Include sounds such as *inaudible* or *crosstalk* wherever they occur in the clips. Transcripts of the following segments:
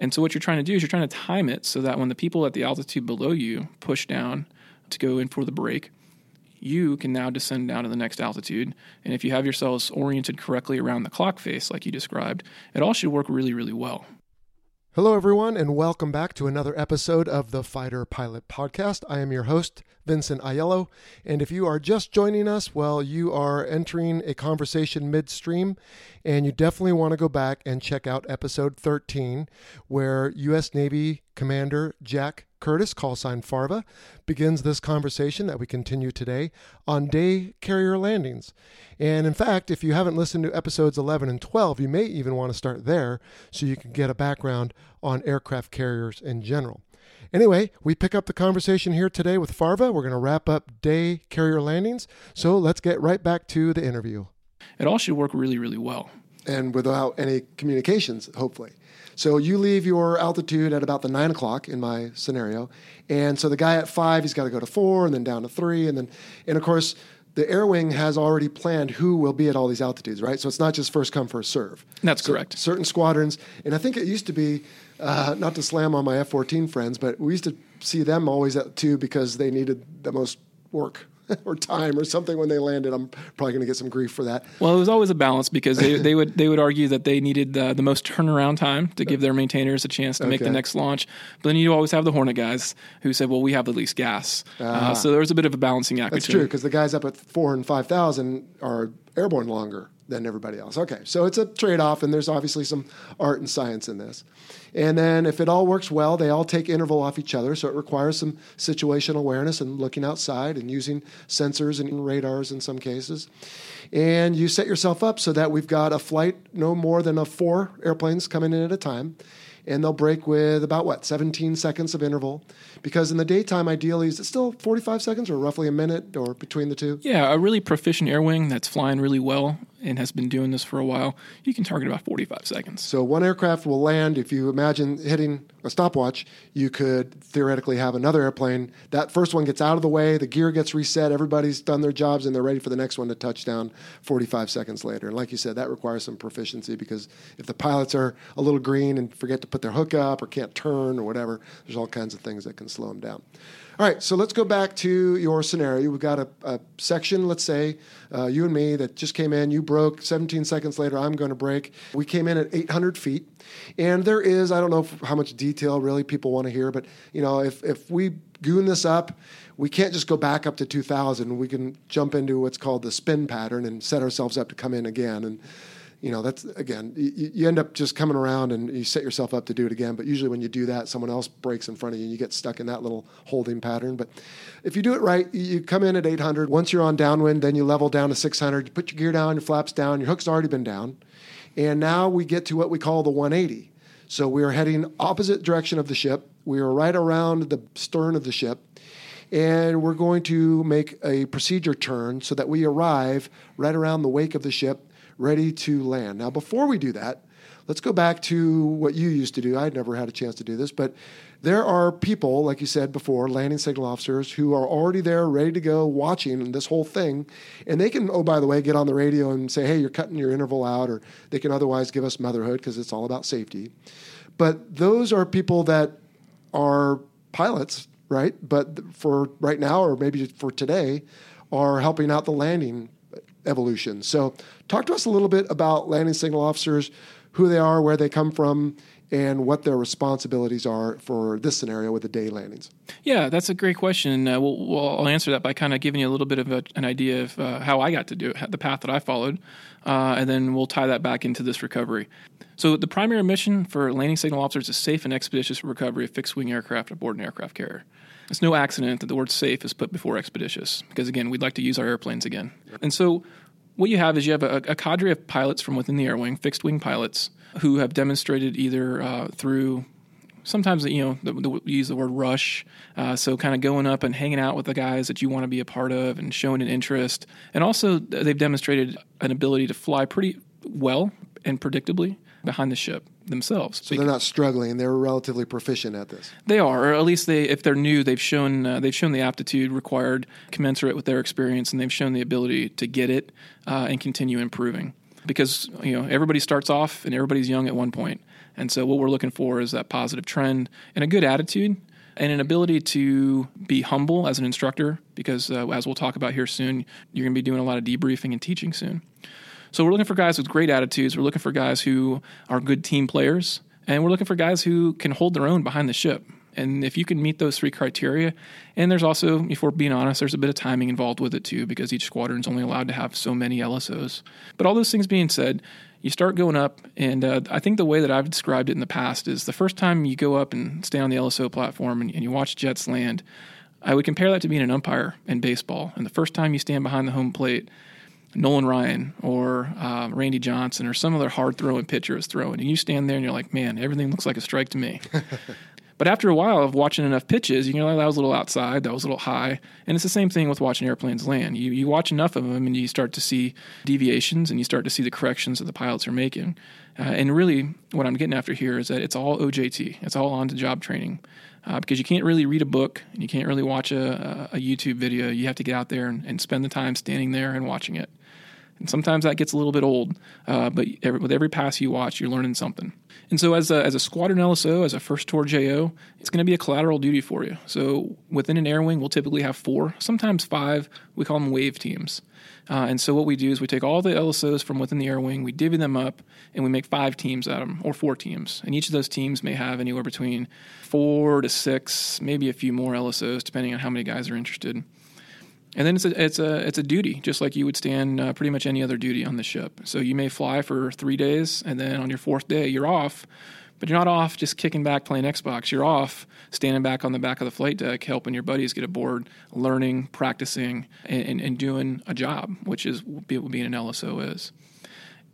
And so what you're trying to do is you're trying to time it so that when the people at the altitude below you push down to go in for the break, you can now descend down to the next altitude. And if you have yourselves oriented correctly around the clock face, like you described, it all should work really, really well. Hello, everyone, and welcome back to another episode of the Fighter Pilot Podcast. I am your host, Vincent Aiello. And if you are just joining us, well, you are entering a conversation midstream, and you definitely want to go back and check out episode 13, where U.S. Navy Commander Jack Curtis, call sign Farva, begins this conversation that we continue today on day carrier landings. And in fact, if you haven't listened to episodes 11 and 12, you may even want to start there so you can get a background on aircraft carriers in general. Anyway, we pick up the conversation here today with Farva. We're going to wrap up day carrier landings. So let's get right back to the interview. It all should work really, really well. And without any communications, hopefully. So you leave your altitude at about the nine o'clock in my scenario, and so the guy at five, he's got to go to four, and then down to three, and then, and of course, the air wing has already planned who will be at all these altitudes, right? So it's not just first come first serve. That's so correct. Certain squadrons, and I think it used to be, uh, not to slam on my F-14 friends, but we used to see them always at two because they needed the most work. *laughs* or time or something when they landed. I'm probably going to get some grief for that. Well, it was always a balance because they, they would they would argue that they needed the, the most turnaround time to give their maintainers a chance to okay. make the next launch. But then you always have the Hornet guys who said, "Well, we have the least gas." Uh, uh, so there was a bit of a balancing act. That's true because the guys up at four and five thousand are airborne longer than everybody else. Okay, so it's a trade off, and there's obviously some art and science in this. And then if it all works well, they all take interval off each other, so it requires some situational awareness and looking outside and using sensors and radars in some cases. And you set yourself up so that we've got a flight no more than a four airplanes coming in at a time and they'll break with about what 17 seconds of interval because in the daytime ideally is it still 45 seconds or roughly a minute or between the two yeah a really proficient air wing that's flying really well and has been doing this for a while you can target about 45 seconds so one aircraft will land if you imagine hitting a stopwatch you could theoretically have another airplane that first one gets out of the way the gear gets reset everybody's done their jobs and they're ready for the next one to touch down 45 seconds later and like you said that requires some proficiency because if the pilots are a little green and forget to put their hook up or can't turn or whatever. There's all kinds of things that can slow them down. All right, so let's go back to your scenario. We've got a, a section, let's say, uh, you and me, that just came in. You broke. 17 seconds later, I'm going to break. We came in at 800 feet. And there is, I don't know how much detail really people want to hear, but, you know, if, if we goon this up, we can't just go back up to 2000. We can jump into what's called the spin pattern and set ourselves up to come in again. And you know that's again you, you, end up just coming around and you set yourself up to do it again but usually when you do that someone else breaks in front of you and you get stuck in that little holding pattern. But if you do it right you come in at 800 once you're on downwind then you level down to 600 you put your gear down your flaps down your hook's already been down. And now we get to what we call the 180 so we are heading opposite direction of the ship. We are right around the stern of the ship. And we're going to make a procedure turn so that we arrive right around the wake of the ship ready to land. Now, before we do that, let's go back to what you used to do. I'd never had a chance to do this, but there are people, like you said before, landing signal officers who are already there, ready to go, watching this whole thing. And they can, oh, by the way, get on the radio and say, hey, you're cutting your interval out, or they can otherwise give us motherhood because it's all about safety. But those are people that are pilots, right? But for right now, or maybe for today, are helping out the landing evolution. So, talk to us a little bit about landing signal officers, who they are, where they come from, and what their responsibilities are for this scenario with the day landings. Yeah, that's a great question. Uh, we'll, we'll, I'll answer that by kind of giving you a little bit of a, an idea of uh, how I got to do it, the path that I followed, uh, and then we'll tie that back into this recovery. So, the primary mission for landing signal officers is safe and expeditious recovery of fixed wing aircraft aboard an aircraft carrier. It's no accident that the word safe is put before expeditious, because again, we'd like to use our airplanes again. And so, what you have is you have a, a cadre of pilots from within the air wing, fixed wing pilots, who have demonstrated either uh, through sometimes you know the, the, we use the word rush uh, so kind of going up and hanging out with the guys that you want to be a part of and showing an interest and also they've demonstrated an ability to fly pretty well and predictably behind the ship themselves. So they're not struggling; they're relatively proficient at this. They are, or at least they, if they're new, they've shown uh, they've shown the aptitude required, commensurate with their experience, and they've shown the ability to get it uh, and continue improving. Because you know everybody starts off and everybody's young at one point. and so what we're looking for is that positive trend and a good attitude and an ability to be humble as an instructor. Because uh, as we'll talk about here soon, you're going to be doing a lot of debriefing and teaching soon. So we're looking for guys with great attitudes. We're looking for guys who are good team players, and we're looking for guys who can hold their own behind the ship. And if you can meet those three criteria, and there's also, if we're being honest, there's a bit of timing involved with it too, because each squadron is only allowed to have so many LSOs. But all those things being said, you start going up, and uh, I think the way that I've described it in the past is the first time you go up and stay on the LSO platform and, and you watch jets land, I would compare that to being an umpire in baseball. And the first time you stand behind the home plate, Nolan Ryan or uh, Randy Johnson or some other hard throwing pitcher is throwing, and you stand there and you're like, man, everything looks like a strike to me. *laughs* but after a while of watching enough pitches, you know that was a little outside, that was a little high, and it's the same thing with watching airplanes land. You you watch enough of them, and you start to see deviations, and you start to see the corrections that the pilots are making. Uh, and really, what I'm getting after here is that it's all OJT, it's all on to job training. Uh, because you can't really read a book and you can't really watch a, a, YouTube video. You have to get out there and, and spend the time standing there and watching it. And sometimes that gets a little bit old, uh, but every, with every pass you watch, you're learning something. And so, as a, as a squadron LSO, as a first tour JO, it's going to be a collateral duty for you. So, within an air wing, we'll typically have four, sometimes five. We call them wave teams. Uh, and so, what we do is we take all the LSOs from within the air wing, we divvy them up, and we make five teams out of them, or four teams. And each of those teams may have anywhere between four to six, maybe a few more LSOs, depending on how many guys are interested. And then it's a it's a it's a duty, just like you would stand uh, pretty much any other duty on the ship. So you may fly for three days, and then on your fourth day you're off, but you're not off just kicking back playing Xbox. You're off standing back on the back of the flight deck, helping your buddies get aboard, learning, practicing, and, and, and doing a job, which is what being an LSO is.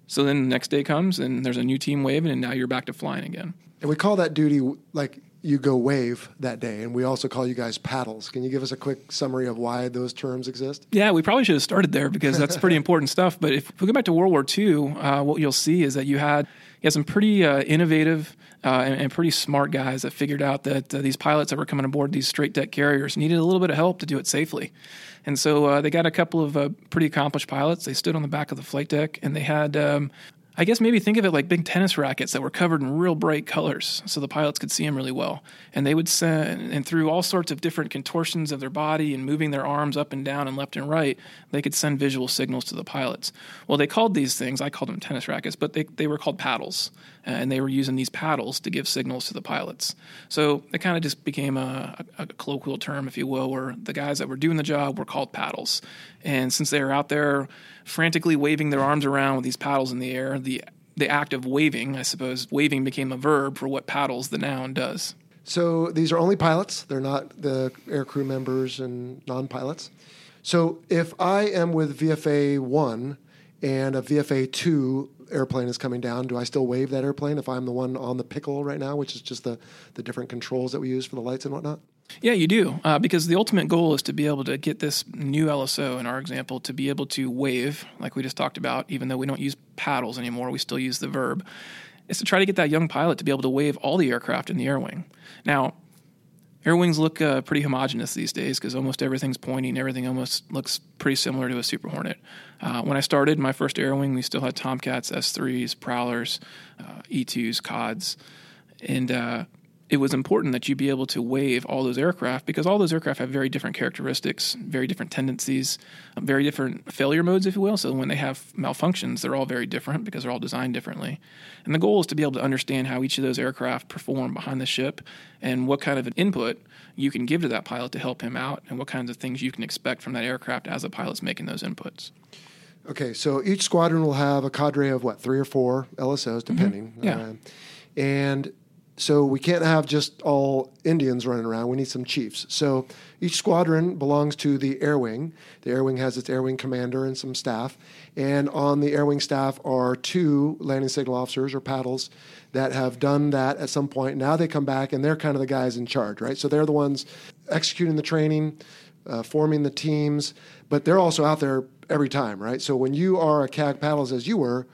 So then the next day comes, and there's a new team waving, and now you're back to flying again. And we call that duty like you go wave that day, and we also call you guys paddles. Can you give us a quick summary of why those terms exist? Yeah, we probably should have started there because that's pretty *laughs* important stuff. But if we go back to World War II, uh, what you'll see is that you had you had some pretty uh, innovative uh, and, and, pretty smart guys that figured out that uh, these pilots that were coming aboard these straight deck carriers needed a little bit of help to do it safely. And so uh, they got a couple of uh, pretty accomplished pilots. They stood on the back of the flight deck and they had um, I guess maybe think of it like big tennis rackets that were covered in real bright colors so the pilots could see them really well. And they would send, and through all sorts of different contortions of their body and moving their arms up and down and left and right, they could send visual signals to the pilots. Well, they called these things, I called them tennis rackets, but they, they were called paddles. Uh, and they were using these paddles to give signals to the pilots. So it kind of just became a, a, a colloquial term, if you will, where the guys that were doing the job were called paddles. And since they were out there frantically waving their arms around with these paddles in the air, the the act of waving, I suppose, waving became a verb for what paddles the noun does. So these are only pilots; they're not the air crew members and non-pilots. So if I am with VFA one and a VFA two airplane is coming down, do I still wave that airplane if I'm the one on the pickle right now, which is just the the different controls that we use for the lights and whatnot? Yeah, you do, uh, because the ultimate goal is to be able to get this new LSO, in our example, to be able to wave, like we just talked about, even though we don't use paddles anymore, we still use the verb, is to try to get that young pilot to be able to wave all the aircraft in the air wing. Now, air wings look uh, pretty homogenous these days because almost everything's pointing, everything almost looks pretty similar to a Super Hornet. Uh, when I started my first air wing, we still had Tomcats, S3s, Prowlers, uh, E2s, CODs, and uh, it was important that you be able to wave all those aircraft because all those aircraft have very different characteristics, very different tendencies, very different failure modes, if you will. So when they have malfunctions, they're all very different because they're all designed differently. And the goal is to be able to understand how each of those aircraft perform behind the ship and what kind of an input you can give to that pilot to help him out and what kinds of things you can expect from that aircraft as the pilot's making those inputs. Okay, so each squadron will have a cadre of what, three or four LSOs, depending. Mm-hmm. Yeah. Uh, and So we can't have just all Indians running around. We need some chiefs. So each squadron belongs to the air wing. The air wing has its air wing commander and some staff. And on the air wing staff are two landing signal officers or paddles that have done that at some point. Now they come back and they're kind of the guys in charge, right? So they're the ones executing the training, uh, forming the teams, but they're also out there every time, right? So when you are a CAG paddles as you were,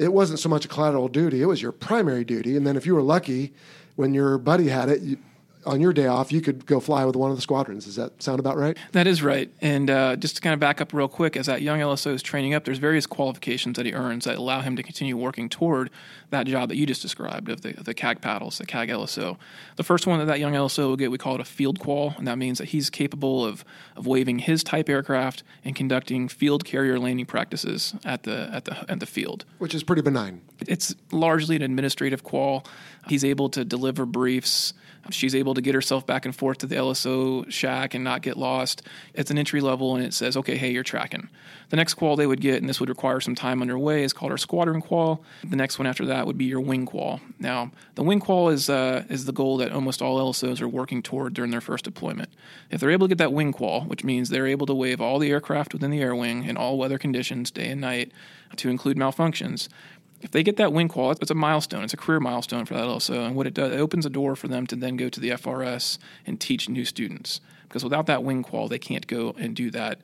it wasn't so much a collateral duty; it was your primary duty. And then if you were lucky, when your buddy had it, you, on your day off, you could go fly with one of the squadrons. Does that sound about right? That is right. And uh, just to kind of back up real quick, as that young LSO is training up, there's various qualifications that he earns that allow him to continue working toward that job that you just described of the, the CAG paddles, the CAG LSO. The first one that that young LSO will get, we call it a field qual, and that means that he's capable of, of waving his type aircraft and conducting field carrier landing practices at the at the at the field, which is pretty benign. It's largely an administrative qual. He's able to deliver briefs She's able to get herself back and forth to the LSO shack and not get lost. It's an entry level and it says, okay, hey, you're tracking. The next qual they would get, and this would require some time underway, is called our squadron qual. The next one after that would be your wing qual. Now, the wing qual is, uh, is the goal that almost all LSOs are working toward during their first deployment. If they're able to get that wing qual, which means they're able to wave all the aircraft within the air wing in all weather conditions, day and night, to include malfunctions, if they get that wing qual, it's a milestone. It's a career milestone for that LSO. And what it does, it opens a door for them to then go to the FRS and teach new students. Because without that wing qual, they can't go and do that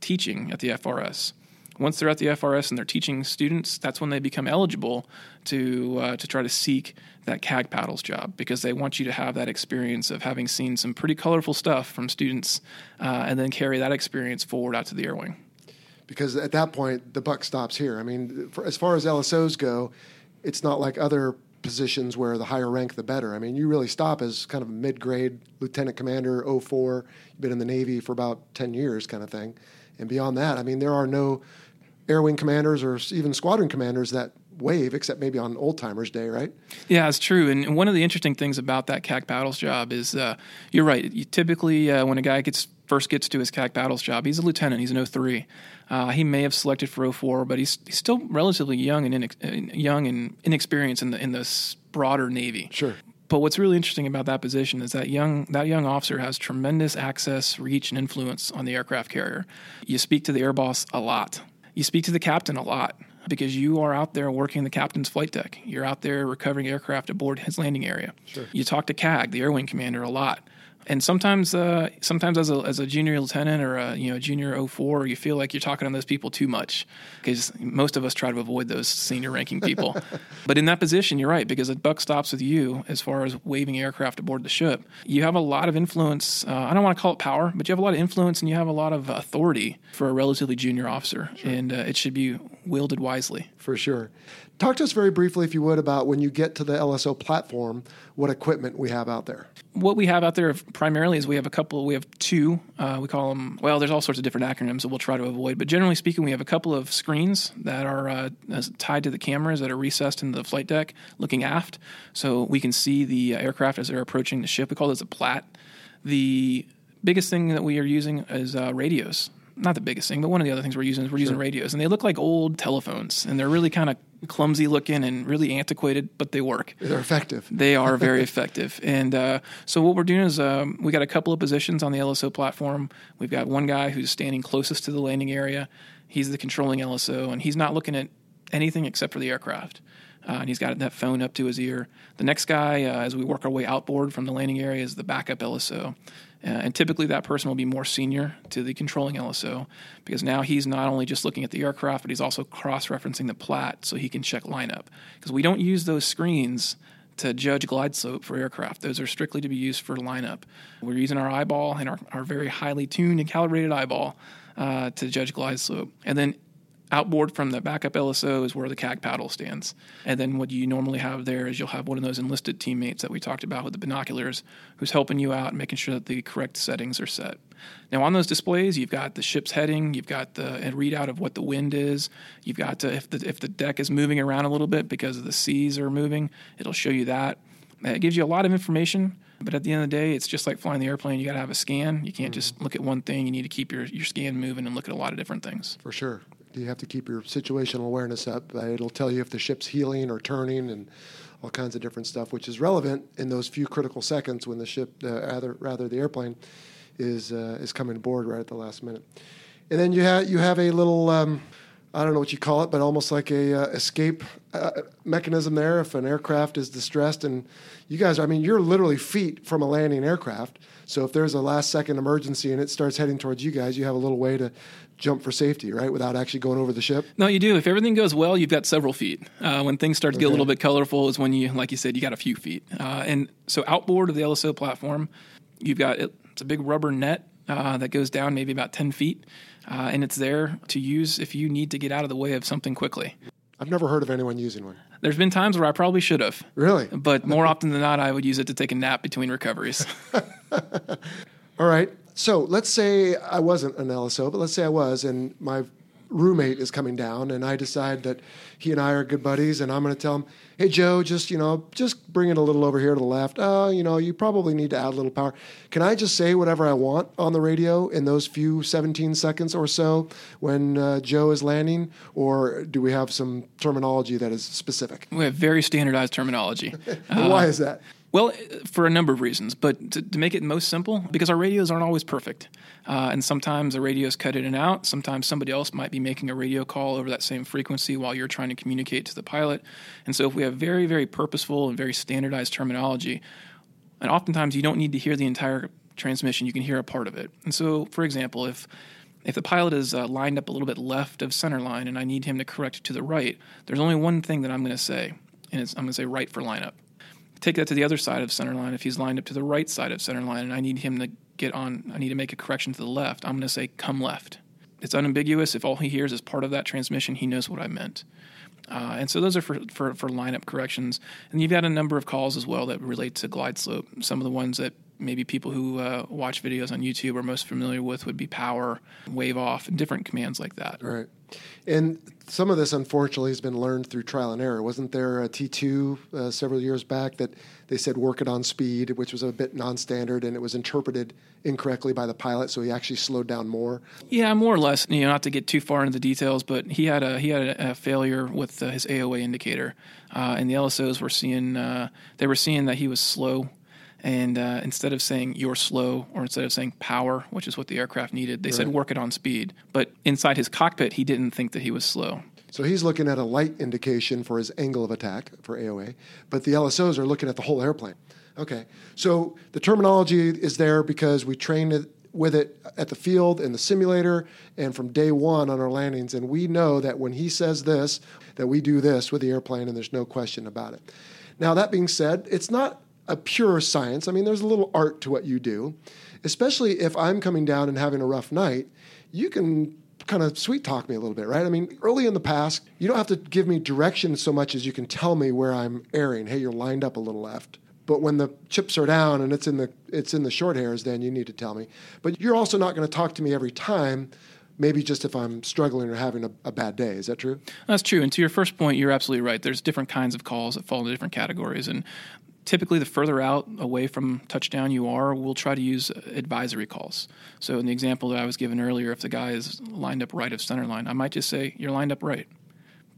teaching at the FRS. Once they're at the FRS and they're teaching students, that's when they become eligible to uh, to try to seek that CAG paddles job because they want you to have that experience of having seen some pretty colorful stuff from students, uh, and then carry that experience forward out to the air wing because at that point the buck stops here. I mean, for, as far as LSOs go, it's not like other positions where the higher rank the better. I mean, you really stop as kind of a mid-grade lieutenant commander 04, you've been in the Navy for about 10 years kind of thing. And beyond that, I mean, there are no air wing commanders or even squadron commanders that wave, except maybe on Old Timers Day, right? Yeah, it's true. And one of the interesting things about that CAG paddles job is uh, you're right. You typically, uh, when a guy gets first gets to his CAG paddles job, he's a lieutenant. He's an 03. Uh, he may have selected for 04, but he's, he's still relatively young and inex- uh, young and inexperienced in the in this broader Navy. Sure. But what's really interesting about that position is that young that young officer has tremendous access, reach, and influence on the aircraft carrier. You speak to the air boss a lot. You speak to the captain a lot because you are out there working the captain's flight deck. You're out there recovering aircraft aboard his landing area. Sure. You talk to CAG, the air wing commander, a lot and sometimes uh, sometimes as a, as a junior lieutenant or a you know junior 04 you feel like you're talking to those people too much because most of us try to avoid those senior ranking people. *laughs* But in that position you're right because the buck stops with you as far as waving aircraft aboard the ship. You have a lot of influence uh, i don't want to call it power but you have a lot of influence and you have a lot of authority for a relatively junior officer. Sure. and uh, it should be wielded wisely. For sure Talk to us very briefly, if you would, about when you get to the LSO platform, what equipment we have out there. What we have out there primarily is we have a couple, we have two, uh, we call them, well, there's all sorts of different acronyms that we'll try to avoid, but generally speaking, we have a couple of screens that are uh, tied to the cameras that are recessed into the flight deck looking aft. So we can see the uh, aircraft as they're approaching the ship. We call this a plat. The biggest thing that we are using is uh, radios not the biggest thing, but one of the other things we're using is we're sure. using radios, and they look like old telephones, and they're really kind of clumsy looking and really antiquated, but they work. They're effective. They are *laughs* very effective. And uh, so what we're doing is um, we got a couple of positions on the LSO platform. We've got one guy who's standing closest to the landing area. He's the controlling LSO, and he's not looking at anything except for the aircraft. Uh, and he's got that phone up to his ear. The next guy, uh, as we work our way outboard from the landing area, is the backup LSO. Uh, and typically, that person will be more senior to the controlling LSO because now he's not only just looking at the aircraft, but he's also cross referencing the plat so he can check lineup. Because we don't use those screens to judge glide slope for aircraft. Those are strictly to be used for lineup. We're using our eyeball and our, our very highly tuned and calibrated eyeball uh, to judge glide slope. And then outboard from the backup LSO is where the CAG paddle stands. And then what you normally have there is you'll have one of those enlisted teammates that we talked about with the binoculars who's helping you out and making sure that the correct settings are set. Now on those displays, you've got the ship's heading, you've got the readout of what the wind is, you've got to, if the if the deck is moving around a little bit because the seas are moving, it'll show you that. It gives you a lot of information. But at the end of the day, it's just like flying the airplane. You got to have a scan. You can't mm-hmm. just look at one thing. You need to keep your, your scan moving and look at a lot of different things. For sure you have to keep your situational awareness up. Uh, it'll tell you if the ship's heeling or turning and all kinds of different stuff, which is relevant in those few critical seconds when the ship, uh, rather, rather the airplane, is uh, is coming aboard right at the last minute. And then you have you have a little. Um, I don't know what you call it, but almost like a uh, escape uh, mechanism there if an aircraft is distressed. And you guys, I mean, you're literally feet from a landing aircraft. So if there's a last second emergency and it starts heading towards you guys, you have a little way to jump for safety, right, without actually going over the ship. No, you do. If everything goes well, you've got several feet. Uh, when things start to get a little bit colorful, is when you, like you said, you got a few feet. Uh, and so outboard of the LSO platform, you've got it's a big rubber net uh, that goes down maybe about 10 feet, uh, and it's there to use if you need to get out of the way of something quickly. I've never heard of anyone using one. There's been times where I probably should have. Really? But more often than not, I would use it to take a nap between recoveries. *laughs* All right. So let's say I wasn't an LSO, but let's say I was, and my roommate is coming down, and I decide that he and I are good buddies, and I'm going to tell him, "Hey, Joe, just you know, just bring it a little over here to the left. Oh, you know, you probably need to add a little power. Can I just say whatever I want on the radio in those few 17 seconds or so when uh, Joe is landing, or do we have some terminology that is specific? we have very standardized terminology. *laughs* Why is that? Well, for a number of reasons, but to, to make it most simple, because our radios aren't always perfect. Uh, and sometimes the radios cut in and out. Sometimes somebody else might be making a radio call over that same frequency while you're trying to communicate to the pilot. And so if we have very, very purposeful and very standardized terminology, and oftentimes you don't need to hear the entire transmission, you can hear a part of it. And so, for example, if if the pilot is uh, lined up a little bit left of center line and I need him to correct to the right, there's only one thing that I'm going to say, and I'm going to say right for lineup take that to the other side of center line. If he's lined up to the right side of center line and I need him to get on, I need to make a correction to the left, I'm going to say come left. It's unambiguous. If all he hears is part of that transmission, he knows what I meant. Uh, and so those are for, for, for lineup corrections. And you've got a number of calls as well that relate to glide slope. Some of the ones that maybe people who uh, watch videos on YouTube are most familiar with would be power, wave off, and different commands like that. Right. And some of this, unfortunately, has been learned through trial and error. Wasn't there a T2 uh, several years back that they said work it on speed, which was a bit non standard, and it was interpreted incorrectly by the pilot, so he actually slowed down more? Yeah, more or less. You know, not to get too far into the details, but he had a he had a, failure with uh, his AOA indicator, uh, and the LSOs were seeing uh, they were seeing that he was slow and uh, instead of saying you're slow or instead of saying power, which is what the aircraft needed, they right. said work it on speed. But inside his cockpit, he didn't think that he was slow. So he's looking at a light indication for his angle of attack for AOA, but the LSOs are looking at the whole airplane. Okay, so the terminology is there because we trained it with it at the field in the simulator and from day one on our landings, and we know that when he says this, that we do this with the airplane, and there's no question about it. Now that being said, it's not a pure science. I mean, there's a little art to what you do, especially if I'm coming down and having a rough night. You can kind of sweet talk me a little bit, right? I mean, early in the past, you don't have to give me direction so much as you can tell me where I'm airing. Hey, you're lined up a little left. But when the chips are down and it's in the it's in the short hairs, then you need to tell me. But you're also not going to talk to me every time maybe just if I'm struggling or having a, a, bad day. Is that true? That's true. And to your first point, you're absolutely right. There's different kinds of calls that fall into different categories. And typically the further out away from touchdown you are, we'll try to use advisory calls. So in the example that I was given earlier, if the guy is lined up right of center line, I might just say, You're lined up right.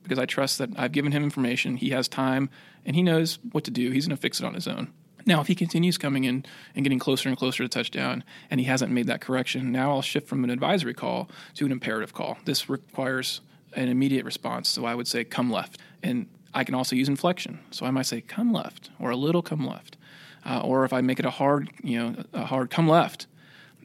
Because I trust that I've given him information, he has time, and he knows what to do. He's going to fix it on his own. Now, if he continues coming in and getting closer and closer to touchdown, and he hasn't made that correction, now I'll shift from an advisory call to an imperative call. This requires an immediate response. So I would say, come left. And I can also use inflection. So I might say come left or a little come left. Uh, or if I make it a hard, you know, a hard come left,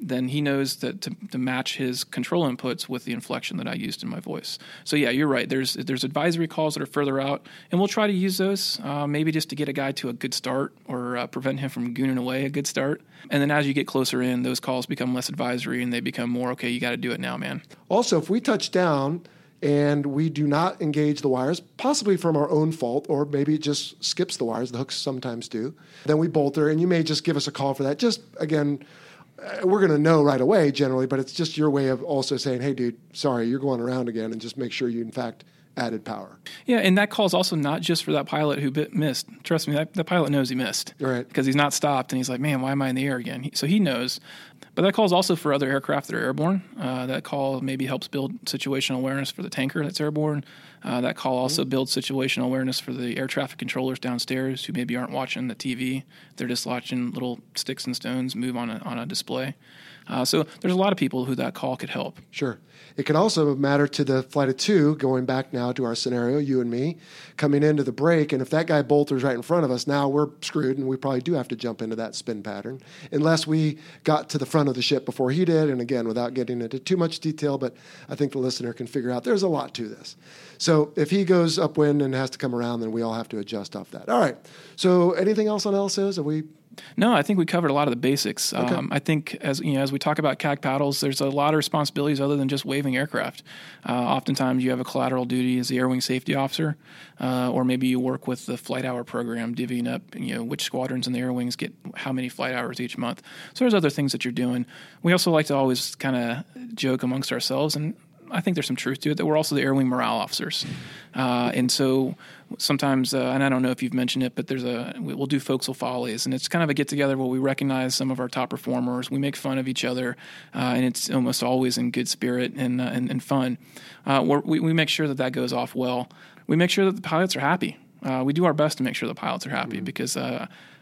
then he knows that to, to, match his control inputs with the inflection that I used in my voice. So yeah, you're right. There's there's advisory calls that are further out, and we'll try to use those uh, maybe just to get a guy to a good start or uh, prevent him from gooning away a good start. And then as you get closer in, those calls become less advisory and they become more okay. You got to do it now, man. Also, if we touch down and we do not engage the wires, possibly from our own fault, or maybe it just skips the wires. The hooks sometimes do. Then we bolter, and you may just give us a call for that. Just again, uh, we're going to know right away generally, but it's just your way of also saying, "Hey, dude, sorry, you're going around again," and just make sure you in fact added power. Yeah, and that call's also not just for that pilot who bit, missed. Trust me, that, that pilot knows he missed. Right. Because he's not stopped and he's like, man, why am I in the air again? He, so he knows. But that call is also for other aircraft that are airborne. Uh, that call maybe helps build situational awareness for the tanker that's airborne. Uh, that call also mm-hmm. builds situational awareness for the air traffic controllers downstairs who maybe aren't watching the TV. They're just watching little sticks and stones move on a, on a display. Uh, so there's a lot of people who that call could help. Sure. It could also matter to the flight of two, going back now to our scenario, you and me, coming into the break. And if that guy bolters right in front of us, now we're screwed and we probably do have to jump into that spin pattern unless we got to the front of the ship before he did. And again, without getting into too much detail, but I think the listener can figure out there's a lot to this. So if he goes upwind and has to come around, then we all have to adjust off that. All right. So anything else on LSOs? Have we no, I think we covered a lot of the basics. Okay. Um, I think as you know, as we talk about CAG paddles, there's a lot of responsibilities other than just waving aircraft. Uh, oftentimes, you have a collateral duty as the air wing safety officer, uh, or maybe you work with the flight hour program, divvying up you know which squadrons in the air wings get how many flight hours each month. So there's other things that you're doing. We also like to always kind of joke amongst ourselves and I think there's some truth to it that we're also the air wing morale officers, uh, and so sometimes, uh, and I don't know if you've mentioned it, but there's a we'll do forecastle follies, and it's kind of a get together where we recognize some of our top performers, we make fun of each other, uh, and it's almost always in good spirit and uh, and, and, fun. Uh, we we make sure that that goes off well. We make sure that the pilots are happy. Uh, we do our best to make sure the pilots are happy mm-hmm. because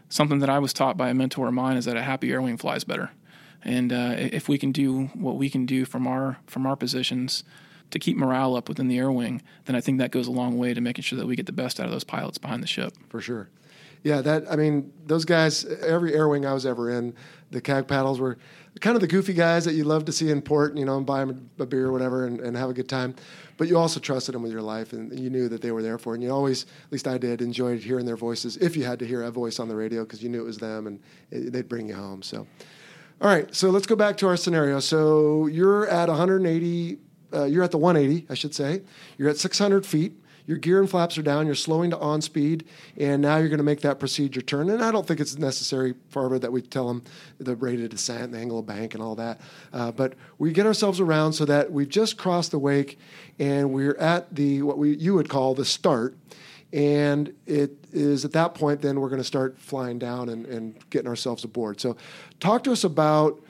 something that I was taught by a mentor of mine is that a happy air wing flies better. And uh, if we can do what we can do from our from our positions to keep morale up within the air wing, then I think that goes a long way to making sure that we get the best out of those pilots behind the ship. For sure. Yeah, that I mean, those guys. Every air wing I was ever in, the CAG paddles were kind of the goofy guys that you love to see in port, you know, and buy them a beer or whatever and, and have a good time. But you also trusted them with your life, and you knew that they were there for. And you always, at least I did, enjoyed hearing their voices. If you had to hear a voice on the radio, because you knew it was them, and it, they'd bring you home. So. All right, so let's go back to our scenario. So you're at 180, uh, you're at the 180, I should say. You're at 600 feet. Your gear and flaps are down. You're slowing to on speed, and now you're going to make that procedure turn. And I don't think it's necessary, Farva, that we tell them the rate of descent, the angle of bank, and all that. Uh, but we get ourselves around so that we've just crossed the wake, and we're at the what we you would call the start and it is at that point then we're going to start flying down and, and getting ourselves aboard. So talk to us about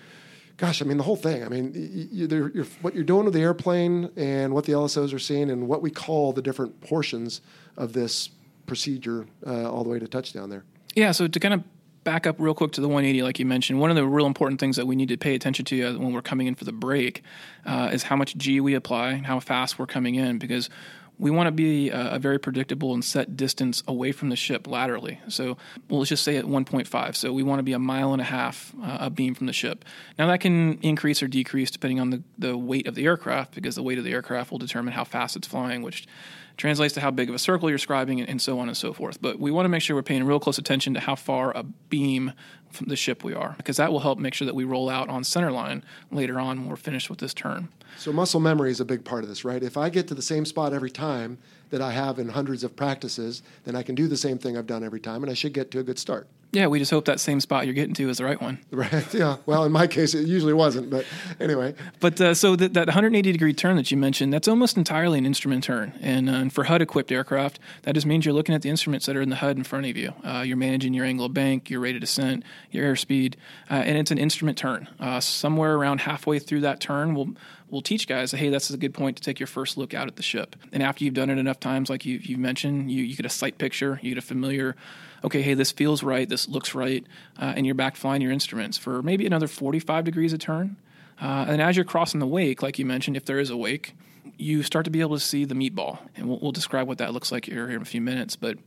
gosh i mean the whole thing. I mean you, you're, what you're doing with the airplane and what the lsos are seeing and what we call the different portions of this procedure uh, all the way to touchdown there. Yeah so to kind of back up real quick to the 180 like you mentioned one of the real important things that we need to pay attention to uh, when we're coming in for the break uh, is how much g we apply and how fast we're coming in because we want to be a, a, very predictable and set distance away from the ship laterally. So well, let's just say at 1.5. So we want to be a mile and a half uh, beam from the ship. Now that can increase or decrease depending on the, the weight of the aircraft because the weight of the aircraft will determine how fast it's flying, which translates to how big of a circle you're scribing and, and so on and so forth. But we want to make sure we're paying real close attention to how far a beam from the ship we are because that will help make sure that we roll out on center line later on when we're finished with this turn. So muscle memory is a big part of this, right? If I get to the same spot every time that I have in hundreds of practices, then I can do the same thing I've done every time and I should get to a good start. Yeah, we just hope that same spot you're getting to is the right one. *laughs* Right. Yeah. Well, in my case, it usually wasn't, but anyway. But uh, so that, that 180 degree turn that you mentioned, that's almost entirely an instrument turn. And, uh, and for HUD equipped aircraft, that just means you're looking at the instruments that are in the HUD in front of you. Uh, you're managing your angle of bank, your rate of descent, your airspeed, uh, and it's an instrument turn. Uh, somewhere around halfway through that turn, we'll we'll teach guys, hey, that's a good point to take your first look out at the ship. And after you've done it enough times, like you, you mentioned, you, you get a sight picture, you get a familiar okay, hey, this feels right, this looks right, uh, and you're back flying your instruments for maybe another 45 degrees of turn. Uh, and as you're crossing the wake, like you mentioned, if there is a wake, you start to be able to see the meatball. And we'll, we'll describe what that looks like here, here in a few minutes. But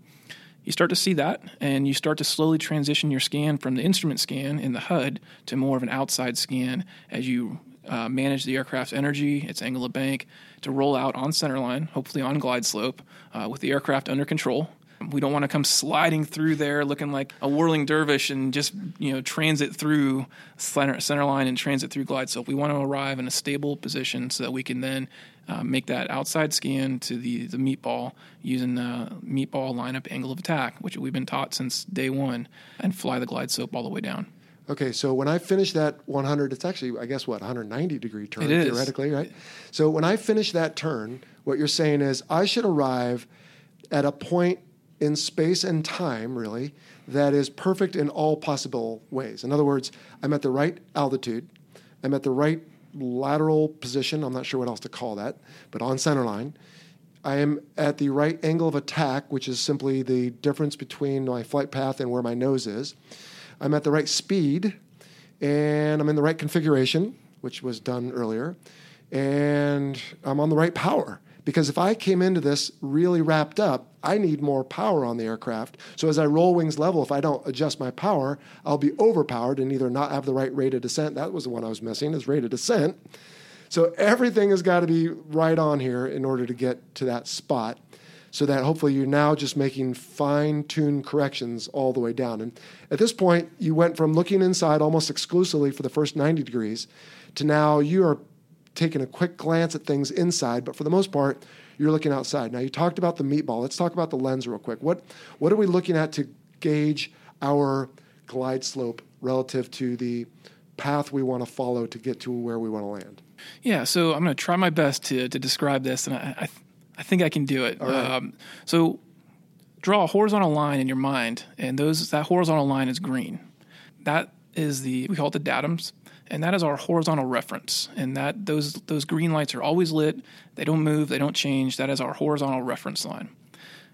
you start to see that, and you start to slowly transition your scan from the instrument scan in the HUD to more of an outside scan as you uh, manage the aircraft's energy, its angle of bank, to roll out on centerline, hopefully on glide slope, uh, with the aircraft under control. We don't want to come sliding through there looking like a whirling dervish and just you know transit through center, center line and transit through glide slope. We want to arrive in a stable position so that we can then uh, make that outside scan to the, the meatball using the meatball lineup angle of attack, which we've been taught since day one, and fly the glide slope all the way down. Okay, so when I finish that 100, it's actually, I guess, what, 190 degree turn, theoretically, right? So when I finish that turn, what you're saying is I should arrive at a point in space and time, really, that is perfect in all possible ways. In other words, I'm at the right altitude, I'm at the right lateral position, I'm not sure what else to call that, but on center line. I am at the right angle of attack, which is simply the difference between my flight path and where my nose is. I'm at the right speed, and I'm in the right configuration, which was done earlier, and I'm on the right power. Because if I came into this really wrapped up, I need more power on the aircraft. So as I roll wings level, if I don't adjust my power, I'll be overpowered and either not have the right rate of descent. That was the one I was missing, is rate of descent. So everything has got to be right on here in order to get to that spot so that hopefully you're now just making fine tuned corrections all the way down. And at this point, you went from looking inside almost exclusively for the first 90 degrees to now you are taking a quick glance at things inside, but for the most part, you're looking outside. Now, you talked about the meatball. Let's talk about the lens real quick. What, what are we looking at to gauge our glide slope relative to the path we want to follow to get to where we want to land? Yeah, so I'm going to try my best to to describe this, and I I, I think I can do it. right. Um, so draw a horizontal line in your mind, and those that horizontal line is green. That is the we call it the datums, and that is our horizontal reference. And that those those green lights are always lit. They don't move. They don't change. That is our horizontal reference line.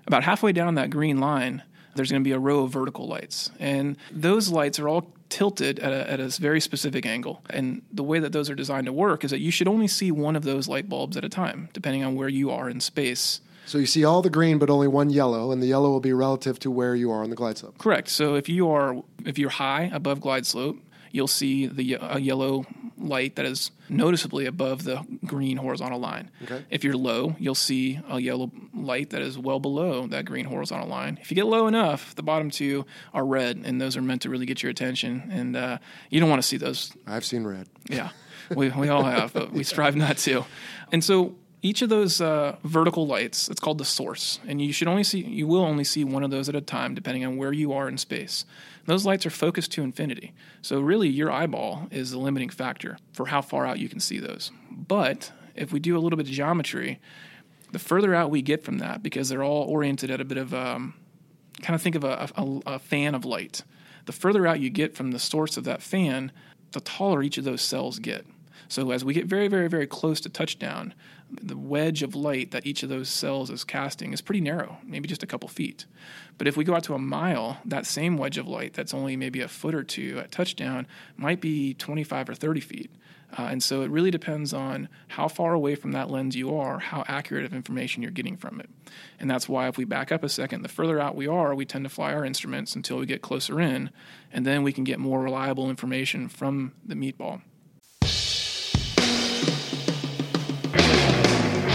About halfway down that green line, there's going to be a row of vertical lights, and those lights are all tilted at a, at a very specific angle. And the way that those are designed to work is that you should only see one of those light bulbs at a time, depending on where you are in space. So you see all the green, but only one yellow, and the yellow will be relative to where you are on the glide slope. Correct. So if you are if you're high above glide slope, you'll see the a yellow light that is noticeably above the green horizontal line. Okay. If you're low, you'll see a yellow light that is well below that green horizontal line. If you get low enough, the bottom two are red, and those are meant to really get your attention. And uh, you don't want to see those I've seen red. yeah, we, we all have, but we strive not to. And so each of those uh, vertical lights, it's called the source, and you should only see, you will only see one of those at a time, depending on where you are in space. Those lights are focused to infinity, so really your eyeball is the limiting factor for how far out you can see those. But if we do a little bit of geometry, the further out we get from that, because they're all oriented at a bit of um, kind of think of a, a, a fan of light. The further out you get from the source of that fan, the taller each of those cells get. So as we get very, very, very close to touchdown, the wedge of light that each of those cells is casting is pretty narrow, maybe just a couple feet. But if we go out to a mile, that same wedge of light that's only maybe a foot or two at touchdown might be 25 or 30 feet. Uh, and so it really depends on how far away from that lens you are, how accurate of information you're getting from it. And that's why if we back up a second, the further out we are, we tend to fly our instruments until we get closer in, and then we can get more reliable information from the meatball.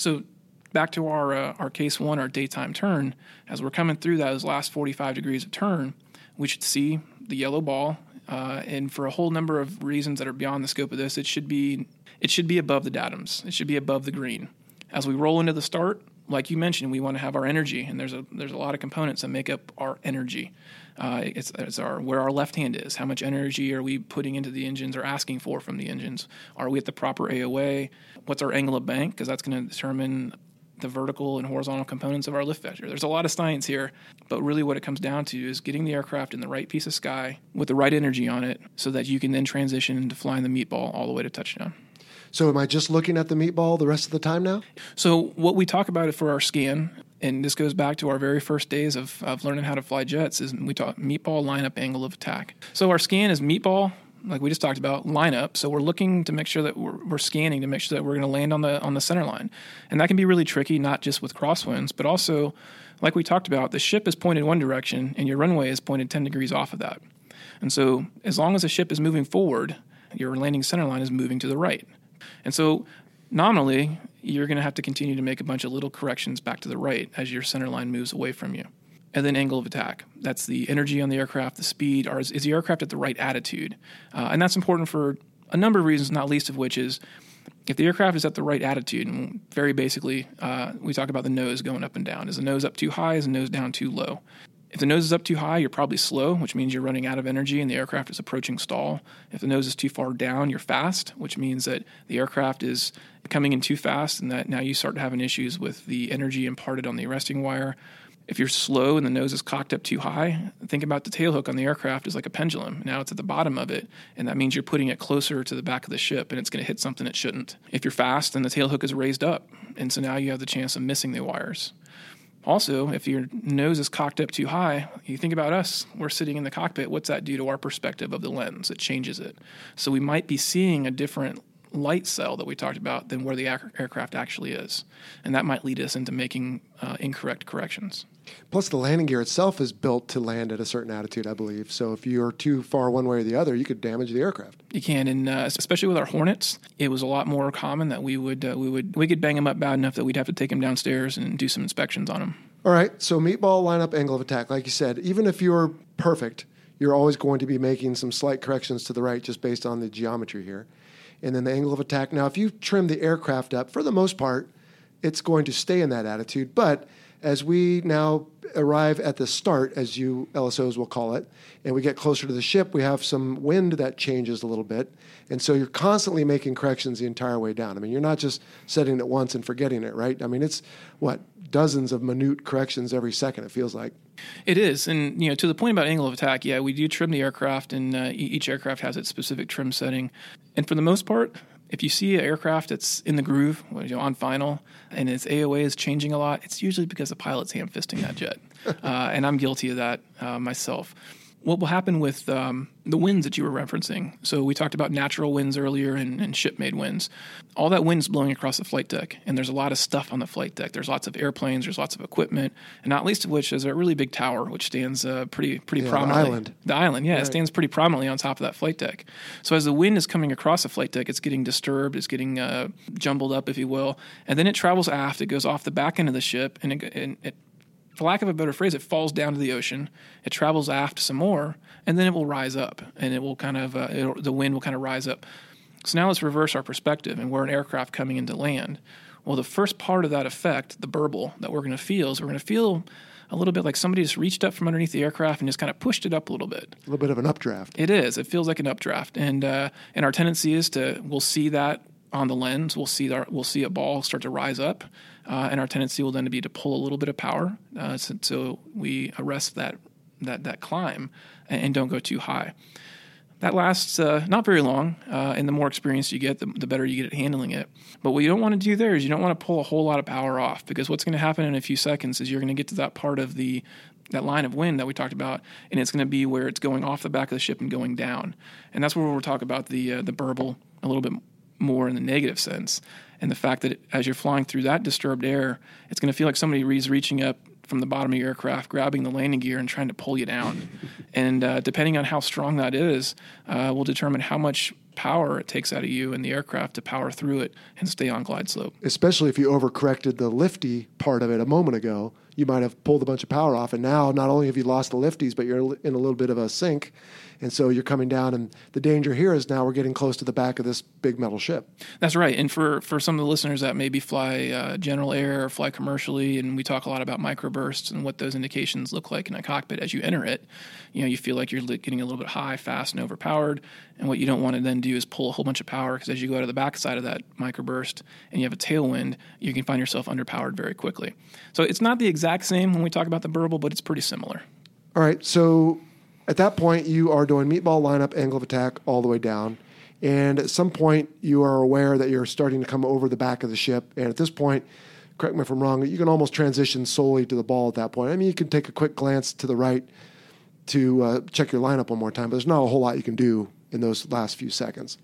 So back to our uh, our case one, our daytime turn. As we're coming through those last 45 degrees of turn, we should see the yellow ball. Uh, and for a whole number of reasons that are beyond the scope of this, it should be it should be above the datums. It should be above the green. As we roll into the start, like you mentioned, we want to have our energy, and there's a there's a lot of components that make up our energy. Uh, it's, it's our where our left hand is. How much energy are we putting into the engines or asking for from the engines? Are we at the proper AOA? What's our angle of bank? Because that's going to determine the vertical and horizontal components of our lift vector. There's a lot of science here, but really what it comes down to is getting the aircraft in the right piece of sky with the right energy on it so that you can then transition into flying the meatball all the way to touchdown. So am I just looking at the meatball the rest of the time now? So what we talk about it for our scan, and this goes back to our very first days of, of learning how to fly jets, is we talk meatball lineup angle of attack. So our scan is meatball, like we just talked about, lineup. So we're looking to make sure that we're, we're scanning to make sure that we're going to land on the on the center line, and that can be really tricky, not just with crosswinds, but also, like we talked about, the ship is pointed one direction and your runway is pointed 10 degrees off of that. And so as long as the ship is moving forward, your landing center line is moving to the right. And so nominally, you're going to have to continue to make a bunch of little corrections back to the right as your center line moves away from you. And then angle of attack. That's the energy on the aircraft, the speed, or is, is the aircraft at the right attitude? Uh, and that's important for a number of reasons, not least of which is if the aircraft is at the right attitude, and very basically, uh, we talk about the nose going up and down. Is the nose up too high? Is the nose down too low? If the nose is up too high, you're probably slow, which means you're running out of energy and the aircraft is approaching stall. If the nose is too far down, you're fast, which means that the aircraft is coming in too fast and that now you start having issues with the energy imparted on the arresting wire. If you're slow and the nose is cocked up too high, think about the tail hook on the aircraft is like a pendulum. Now it's at the bottom of it, and that means you're putting it closer to the back of the ship and it's going to hit something it shouldn't. If you're fast, then the tail hook is raised up, and so now you have the chance of missing the wires. Also, if your nose is cocked up too high, you think about us, we're sitting in the cockpit. What's that do to our perspective of the lens? It changes it. So we might be seeing a different light cell that we talked about than where the aircraft actually is. And that might lead us into making uh, incorrect corrections. Plus, the landing gear itself is built to land at a certain attitude, I believe. So if you're too far one way or the other, you could damage the aircraft. You can, and uh, especially with our Hornets, it was a lot more common that we would uh, we would we could bang them up bad enough that we'd have to take them downstairs and do some inspections on them. All right, so meatball lineup angle of attack, like you said, even if you're perfect, you're always going to be making some slight corrections to the right just based on the geometry here. And then the angle of attack. Now, if you trim the aircraft up, for the most part, it's going to stay in that attitude, but as we now arrive at the start, as you LSOs will call it, and we get closer to the ship, we have some wind that changes a little bit. And so you're constantly making corrections the entire way down. I mean, you're not just setting it once and forgetting it, right? I mean, it's what, dozens of minute corrections every second, it feels like. It is. And, you know, to the point about angle of attack, yeah, we do trim the aircraft, and uh, each aircraft has its specific trim setting. And for the most part, if you see an aircraft that's in the groove, you know, on final, and its AOA is changing a lot, it's usually because the pilot's ham fisting that jet. *laughs* uh, and I'm guilty of that uh, myself what will happen with um, the winds that you were referencing? So we talked about natural winds earlier and, and ship-made winds. All that wind's blowing across the flight deck, and there's a lot of stuff on the flight deck. There's lots of airplanes, there's lots of equipment, and not least of which is a really big tower, which stands uh, pretty pretty yeah, prominently. The island. The island, yeah, right. it stands pretty prominently on top of that flight deck. So as the wind is coming across the flight deck, it's getting disturbed, it's getting uh, jumbled up, if you will, and then it travels aft. It goes off the back end of the ship, and it, and it for lack of a better phrase, it falls down to the ocean. It travels aft some more, and then it will rise up, and it will kind of uh, the wind will kind of rise up. So now let's reverse our perspective, and we're an aircraft coming into land. Well, the first part of that effect, the burble that we're going to feel, is we're going to feel a little bit like somebody just reached up from underneath the aircraft and just kind of pushed it up a little bit. A little bit of an updraft. It is. It feels like an updraft, and uh, and our tendency is to we'll see that on the lens. We'll see our, we'll see a ball start to rise up, uh, and our tendency will then be to pull a little bit of power, uh, so, so, we arrest that that that climb and, and don't go too high. That lasts uh, not very long, uh, and the more experience you get, the, the, better you get at handling it. But what you don't want to do there is you don't want to pull a whole lot of power off because what's going to happen in a few seconds is you're going to get to that part of the that line of wind that we talked about, and it's going to be where it's going off the back of the ship and going down, and that's where we'll talk about the uh, the burble a little bit more in the negative sense. And the fact that as you're flying through that disturbed air, it's going to feel like somebody is reaching up from the bottom of your aircraft, grabbing the landing gear and trying to pull you down. and uh, depending on how strong that is, uh, will determine how much power it takes out of you and the aircraft to power through it and stay on glide slope. Especially if you overcorrected the lifty part of it a moment ago, you might have pulled a bunch of power off. And now, not only have you lost the lifties, but you're in a little bit of a sink and so you're coming down, and the danger here is now we're getting close to the back of this big metal ship. That's right. And for, for some of the listeners that maybe fly uh, general air or fly commercially, and we talk a lot about microbursts and what those indications look like in a cockpit as you enter it, you know, you feel like you're getting a little bit high, fast, and overpowered. And what you don't want to then do is pull a whole bunch of power because as you go out of the backside of that microburst and you have a tailwind, you can find yourself underpowered very quickly. So it's not the exact same when we talk about the burble, but it's pretty similar. All right. So at that point, you are doing meatball lineup, angle of attack all the way down. And at some point, you are aware that you're starting to come over the back of the ship. And at this point, correct me if I'm wrong, you can almost transition solely to the ball at that point. I mean, you can take a quick glance to the right to uh, check your lineup one more time, but there's not a whole lot you can do in those last few seconds.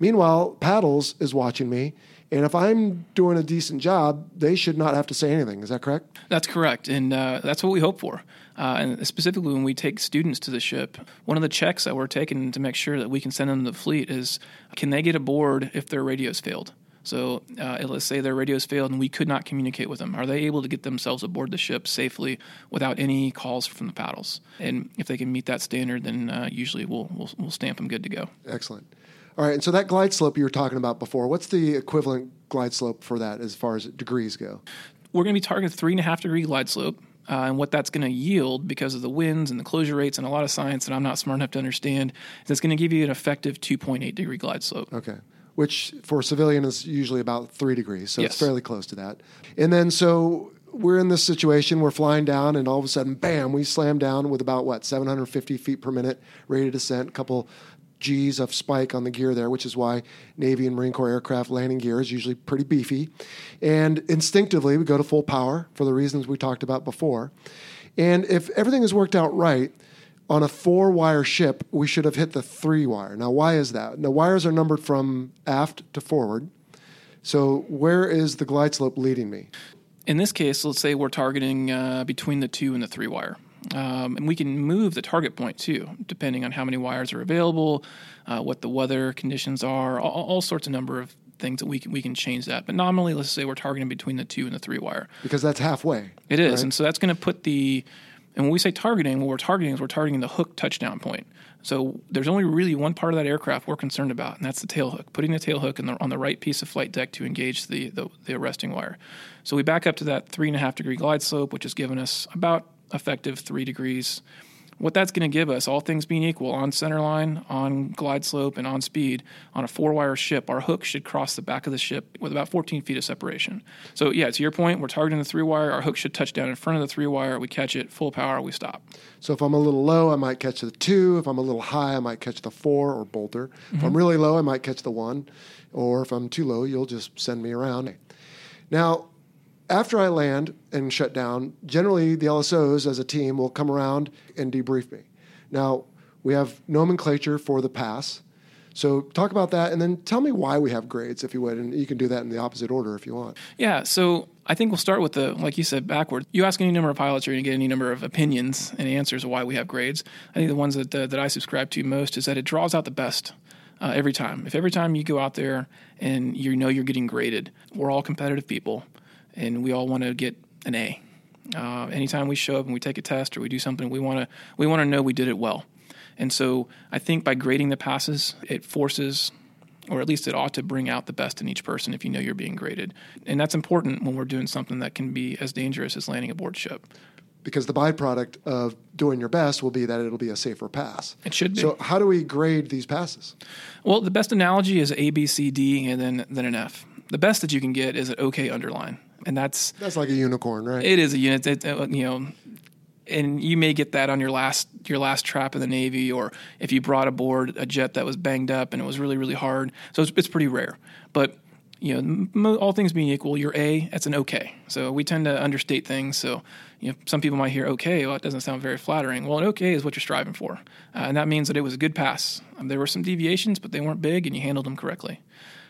Meanwhile, Paddles is watching me, and if I'm doing a decent job, they should not have to say anything. Is that correct? That's correct, and uh, that's what we hope for. Uh, and specifically, when we take students to the ship, one of the checks that we're taking to make sure that we can send them to the fleet is can they get aboard if their radios failed? So uh, let's say their radios failed and we could not communicate with them. Are they able to get themselves aboard the ship safely without any calls from the paddles? And if they can meet that standard, then uh, usually we'll, we'll, we'll stamp them good to go. Excellent. All right, and so that glide slope you were talking about before, what's the equivalent glide slope for that as far as degrees go? We're going to be targeting three and a half degree glide slope. Uh, and what that's going to yield because of the winds and the closure rates and a lot of science that I'm not smart enough to understand is it's going to give you an effective 2.8 degree glide slope. Okay which for civilian is usually about three degrees, so yes. it's fairly close to that. And then so we're in this situation, we're flying down, and all of a sudden, bam, we slam down with about what 750 feet per minute rate of descent, a couple G's of spike on the gear there, which is why Navy and Marine Corps aircraft landing gear is usually pretty beefy. And instinctively, we go to full power for the reasons we talked about before. And if everything has worked out right, on a four wire ship, we should have hit the three wire. Now, why is that? The wires are numbered from aft to forward. So, where is the glide slope leading me? In this case, let's say we're targeting uh, between the two and the three wire. Um, and we can move the target point too, depending on how many wires are available, uh, what the weather conditions are, all, all, sorts of number of things that we can we can change that. But nominally, let's say we're targeting between the two and the three wire because that's halfway. It is, right? and so that's going to put the and when we say targeting, what we're targeting is we're targeting the hook touchdown point. So there's only really one part of that aircraft we're concerned about, and that's the tail hook. Putting the tail hook the, on the right piece of flight deck to engage the, the, the arresting wire. So we back up to that three and a half degree glide slope, which has given us about effective three degrees what that's going to give us, all things being equal, on center line, on glide slope, and on speed, on a four wire ship, our hook should cross the back of the ship with about 14 feet of separation. So, yeah, to your point, we're targeting the three wire. Our hook should touch down in front of the three wire. We catch it, full power, we stop. So, if I'm a little low, I might catch the two. If I'm a little high, I might catch the four or bolter. Mm-hmm. If I'm really low, I might catch the one. Or if I'm too low, you'll just send me around. Now, after I land and shut down, generally the LSOs as a team will come around and debrief me. Now, we have nomenclature for the pass. So talk about that and then tell me why we have grades, if you would. And you can do that in the opposite order if you want. Yeah. So I think we'll start with the, like you said, backward. You ask any number of pilots, you're going to get any number of opinions and answers of why we have grades. I think the ones that, uh, that I subscribe to most is that it draws out the best. Uh, every time. If every time you go out there and you know you're getting graded, we're all competitive people and we all want to get an A. Uh, anytime we show up and we take a test or we do something, we want to we want to know we did it well. And so I think by grading the passes, it forces, or at least it ought to bring out the best in each person if you know you're being graded. And that's important when we're doing something that can be as dangerous as landing aboard ship. Because the byproduct of doing your best will be that it'll be a safer pass. It should be. So, how do we grade these passes? Well, the best analogy is A, B, C, D, and then then an F. The best that you can get is an OK underline and that's that's like a unicorn, right? It is a unit. It, it, you know, and you may get that on your last your last trap in the Navy, or if you brought aboard a jet that was banged up and it was really really hard. So it's, it's pretty rare, but you know, all things being equal, your A, that's an okay. So we tend to understate things. So, you know, some people might hear okay, well, it doesn't sound very flattering. Well, an okay is what you're striving for. Uh, and that means that it was a good pass. Um, there were some deviations, but they weren't big and you handled them correctly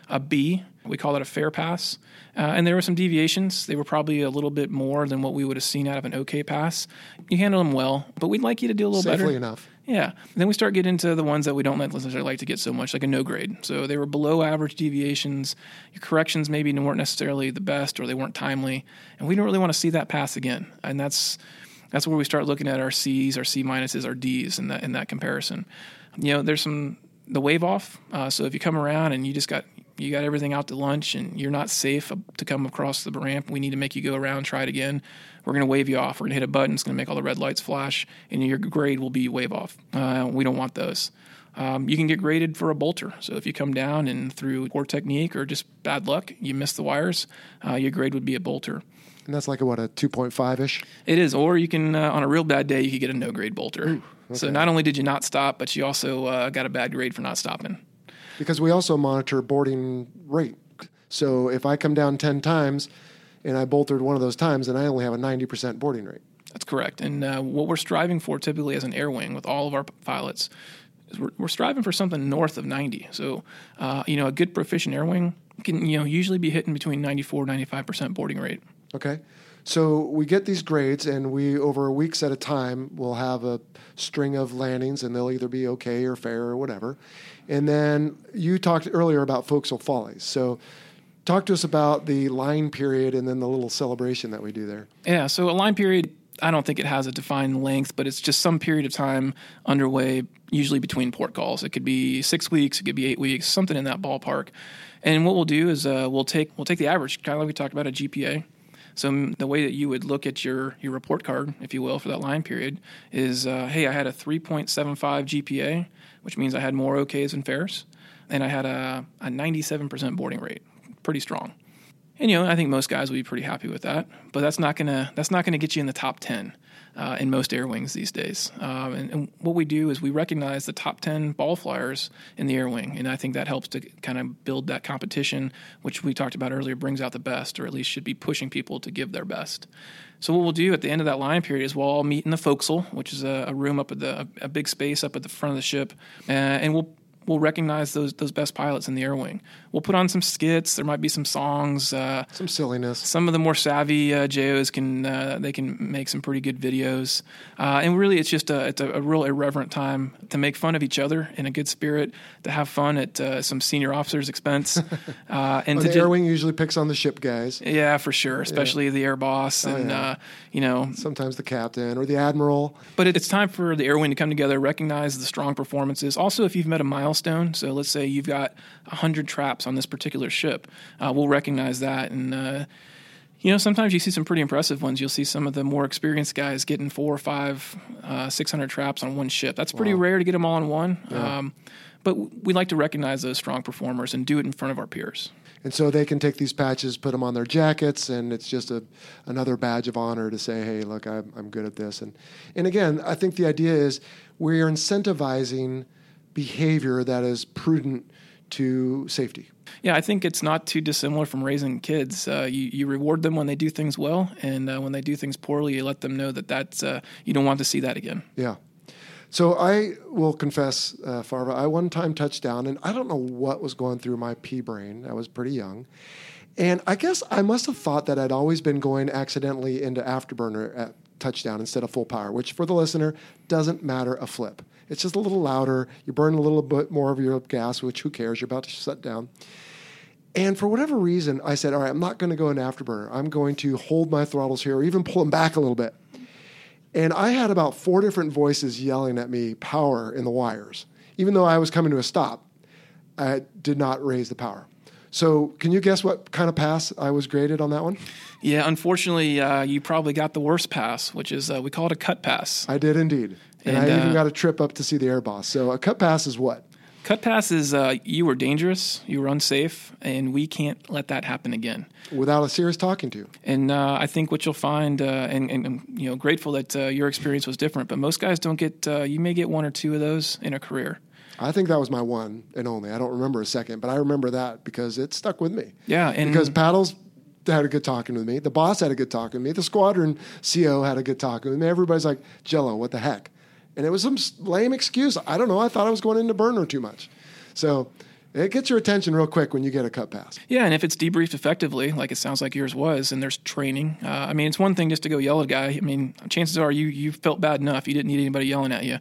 a B. We call it a fair pass. Uh, and there were some deviations. They were probably a little bit more than what we would have seen out of an OK pass. You handle them well, but we'd like you to do a little Safely better. enough. Yeah. And then we start getting into the ones that we don't necessarily like to get so much, like a no grade. So they were below average deviations. Your corrections maybe weren't necessarily the best or they weren't timely. And we don't really want to see that pass again. And that's that's where we start looking at our C's, our C minuses, our D's in that in that comparison. You know, there's some the wave off. Uh, so if you come around and you just got you got everything out to lunch and you're not safe to come across the ramp, we need to make you go around, try it again. We're going to wave you off. We're going to hit a button. It's going to make all the red lights flash, and your grade will be wave off. Uh, we don't want those. Um, you can get graded for a bolter. So if you come down and through poor technique or just bad luck, you miss the wires, uh, your grade would be a bolter. And that's like a, what a two point five ish. It is, or you can uh, on a real bad day you could get a no grade bolter. Ooh, okay. So not only did you not stop, but you also uh, got a bad grade for not stopping. Because we also monitor boarding rate. So if I come down 10 times and I bolted one of those times, then I only have a 90% boarding rate. That's correct. And uh, what we're striving for typically as an air wing with all of our pilots is we're, we're striving for something north of 90. So, uh, you know, a good proficient air wing can, you know, usually be hitting between 94 95% boarding rate. Okay. So we get these grades, and we over a weeks at a time will have a string of landings, and they'll either be okay or fair or whatever. And then you talked earlier about forecastle follies. So talk to us about the line period and then the little celebration that we do there. Yeah. So a line period I don't think it has a defined length, but it's just some period of time underway, usually between port calls. It could be six weeks, it could be eight weeks, something in that ballpark. And what we'll do is uh, we'll take we'll take the average, kind of like we talked about a GPA. So the way that you would look at your your report card, if you will, for that line period is, uh, hey, I had a 3.75 GPA, which means I had more OKs and fairs, and I had a, a 97% boarding rate, pretty strong. And you know, I think most guys will be pretty happy with that, but that's not gonna that's not gonna get you in the top ten uh, in most air wings these days. Um, and, and, what we do is we recognize the top ten ball flyers in the air wing, and I think that helps to kind of build that competition, which we talked about earlier, brings out the best, or at least should be pushing people to give their best. So what we'll do at the end of that line period is we'll all meet in the forecastle, which is a, a room up at the a, big space up at the front of the ship, uh, and we'll we'll recognize those those best pilots in the air wing. We'll put on some skits. There might be some songs, uh, some silliness. Some of the more savvy uh, JOs can uh, they can make some pretty good videos. Uh, and really, it's just a it's a, a, real irreverent time to make fun of each other in a good spirit, to have fun at uh, some senior officers' expense. *laughs* Uh, and the air wing usually picks on the ship guys. Yeah, for sure, especially yeah. the air boss oh, and yeah. you know sometimes the captain or the admiral. But it's time for the air wing to come together, recognize the strong performances. Also, if you've met a milestone. So let's say you've got 100 traps on this particular ship. Uh, we'll recognize that. And, uh, you know, sometimes you see some pretty impressive ones. You'll see some of the more experienced guys getting four or five, uh, 600 traps on one ship. That's pretty wow. rare to get them all on one. Yeah. Um, but we like to recognize those strong performers and do it in front of our peers. And so they can take these patches, put them on their jackets, and it's just a another badge of honor to say, "Hey, look, I'm, I'm good at this." And and again, I think the idea is we are incentivizing behavior that is prudent to safety. Yeah, I think it's not too dissimilar from raising kids. Uh, you, you reward them when they do things well, and uh, when they do things poorly, you let them know that that's uh, you don't want to see that again. Yeah. So I will confess, uh, Farva, I one time touched down, and I don't know what was going through my pea brain. I was pretty young. And I guess I must have thought that I'd always been going accidentally into afterburner at touchdown instead of full power, which for the listener doesn't matter a flip. It's just a little louder. You burn a little bit more of your gas, which who cares? You're about to shut down. And for whatever reason, I said, all right, I'm not going to go into afterburner. I'm going to hold my throttles here or even pull them back a little bit. And I had about four different voices yelling at me, power in the wires. Even though I was coming to a stop, I did not raise the power. So, can you guess what kind of pass I was graded on that one? Yeah, unfortunately, uh, you probably got the worst pass, which is uh, we call it a cut pass. I did indeed. And, and I even uh, got a trip up to see the air boss. So a cut pass is what? Cut pass is uh, you were dangerous, you were unsafe, and we can't let that happen again. Without a serious talking to. And uh, I think what you'll find, uh, and, and, I'm you know grateful that uh, your experience was different, but most guys don't get. Uh, you may get one or two of those in a career. I think that was my one and only. I don't remember a second, but I remember that because it stuck with me. Yeah, and because paddles had a good talking with me, the boss had a good talking with me, the squadron CO had a good talking with me. Everybody's like, "Jello, what the heck?" And it was some lame excuse. I don't know. I thought I was going into burner too much. So it gets your attention real quick when you get a cut pass. Yeah, and if it's debriefed effectively, like it sounds like yours was, and there's training. Uh, I mean, it's one thing just to go yell at a guy. I mean, chances are you you felt bad enough. You didn't need anybody yelling at you.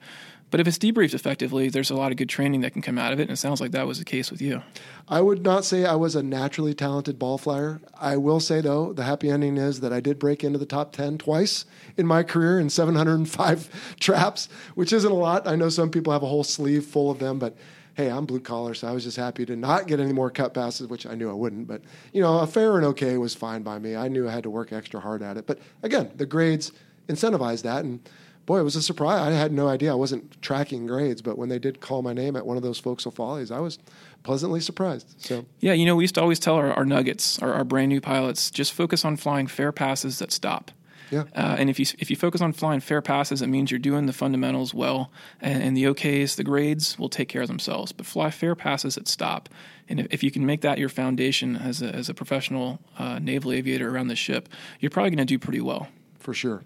But if it's debriefed effectively, there's a lot of good training that can come out of it, and it sounds like that was the case with you. I would not say I was a naturally talented ball flyer. I will say, though, the happy ending is that I did break into the top 10 twice in my career in 705 *laughs* traps, which isn't a lot. I know some people have a whole sleeve full of them, but hey, I'm blue collar, so I was just happy to not get any more cut passes, which I knew I wouldn't. But, you know, a fair and okay was fine by me. I knew I had to work extra hard at it. But again, the grades incentivized that. And boy, it was a surprise. I had no idea. I wasn't tracking grades, but when they did call my name at one of those forecastle follies, I was pleasantly surprised. So yeah, you know, we used to always tell our, our nuggets, our, our brand new pilots, just focus on flying fair passes that stop. Yeah. Uh, and if you if you focus on flying fair passes, it means you're doing the fundamentals well, and, and the OKs, the grades will take care of themselves. But fly fair passes at stop, and if, if you can make that your foundation as a, as a professional uh, naval aviator around the ship, you're probably going to do pretty well. For sure.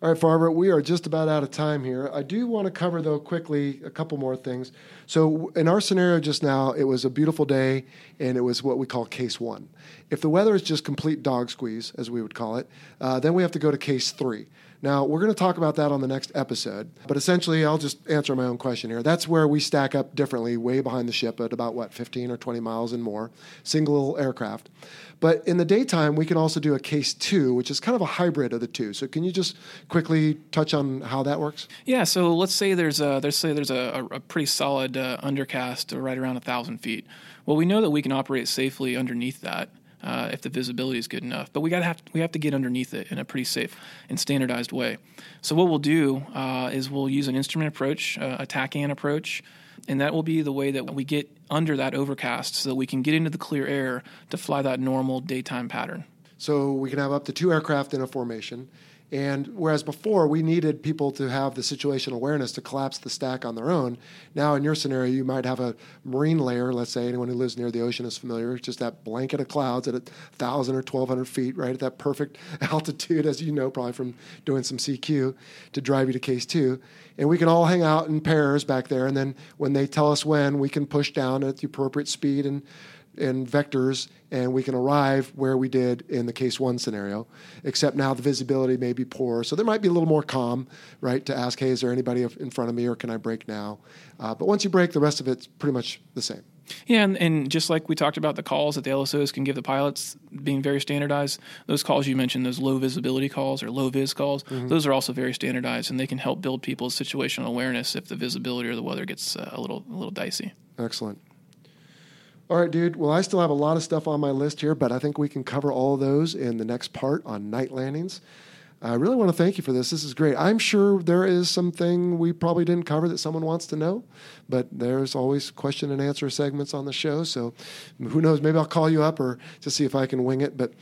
All right, Farva, we are just about out of time here. I do want to cover, though, quickly a couple more things. So, in our scenario just now, it was a beautiful day and it was what we call case one. If the weather is just complete dog squeeze, as we would call it, uh, then we have to go to case three. Now, we're going to talk about that on the next episode, but essentially, I'll just answer my own question here. That's where we stack up differently, way behind the ship at about what, 15 or 20 miles and more, single aircraft. But in the daytime, we can also do a case two, which is kind of a hybrid of the two. So, can you just quickly touch on how that works? Yeah. So let's say there's a let's say there's a, a pretty solid uh, undercast right around a thousand feet. Well, we know that we can operate safely underneath that uh, if the visibility is good enough. But we got to have we have to get underneath it in a pretty safe and standardized way. So what we'll do uh, is we'll use an instrument approach, uh, a TACAN approach, and that will be the way that we get under that overcast so that we can get into the clear air to fly that normal daytime pattern. So we can have up to two aircraft in a formation. And whereas before we needed people to have the situational awareness to collapse the stack on their own, now in your scenario you might have a marine layer. Let's say anyone who lives near the ocean is familiar, just that blanket of clouds at a thousand or twelve hundred feet, right at that perfect *laughs* altitude, as you know probably from doing some CQ, to drive you to case two. And we can all hang out in pairs back there, and then when they tell us when, we can push down at the appropriate speed and and vectors, and we can arrive where we did in the case one scenario, except now the visibility may be poor. So there might be a little more comm, right, to ask, hey, is there anybody in front of me or can I break now? Uh, but once you break, the rest of it's pretty much the same. Yeah, and, and, just like we talked about the calls that the LSOs can give the pilots being very standardized, those calls you mentioned, those low visibility calls or low vis calls, mm-hmm. those are also very standardized, and they can help build people's situational awareness if the visibility or the weather gets uh, a little a little dicey. Excellent. All right, dude. Well, I still have a lot of stuff on my list here, but I think we can cover all those in the next part on night landings. I really want to thank you for this. This is great. I'm sure there is something we probably didn't cover that someone wants to know, but there's always question and answer segments on the show. So who knows? Maybe I'll call you up or to see if I can wing it. But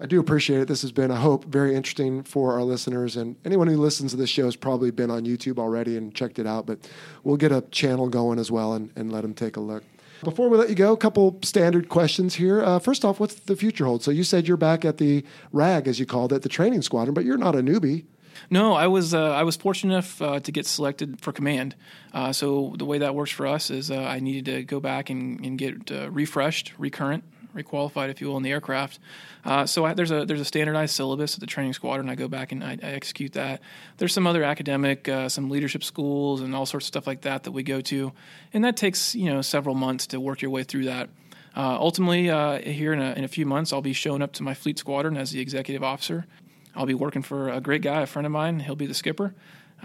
I do appreciate it. This has been, I hope, very interesting for our listeners. And anyone who listens to this show has probably been on YouTube already and checked it out. But we'll get a channel going as well and, and let them take a look. Before we let you go, a couple standard questions here. Uh, first off, what's the future hold? So you said you're back at the RAG, as you called it, the training squadron, but you're not a newbie. No, I was uh, I was fortunate enough uh, to get selected for command. Uh, so the way that works for us is uh, I needed to go back and, and get uh, refreshed, recurrent, requalified, if you will, in the aircraft. Uh, so I, there's a there's a standardized syllabus at the training squadron. I go back and I, I execute that. There's some other academic, uh, some leadership schools, and all sorts of stuff like that that we go to, and that takes you know several months to work your way through that. Uh, ultimately, uh, here in a, in a few months, I'll be showing up to my fleet squadron as the executive officer. I'll be working for a great guy, a friend of mine. He'll be the skipper.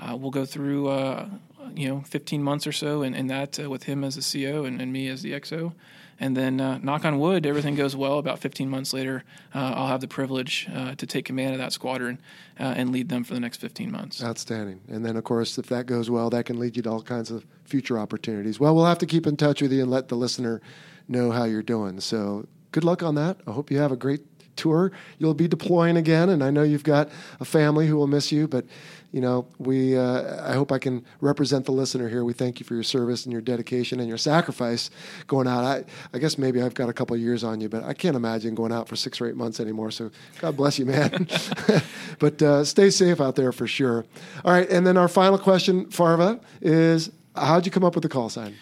Uh, we'll go through uh, you know 15 months or so in, in that with him as the CO and, and me as the XO and then, uh, knock on wood, everything goes well. About 15 months later, uh, I'll have the privilege uh, to take command of that squadron uh, and lead them for the next 15 months. Outstanding. And then, of course, if that goes well, that can lead you to all kinds of future opportunities. Well, we'll have to keep in touch with you and let the listener know how you're doing. So, good luck on that. I hope you have a great tour. You'll be deploying again, and I know you've got a family who will miss you, but you know, we uh, I hope I can represent the listener here. We thank you for your service and your dedication and your sacrifice going out. I, I guess maybe I've got a couple years on you, but I can't imagine going out for six or eight months anymore. So God bless you, man. *laughs* but uh, stay safe out there for sure. All right, and then our final question, Farva, is how'd you come up with the call sign?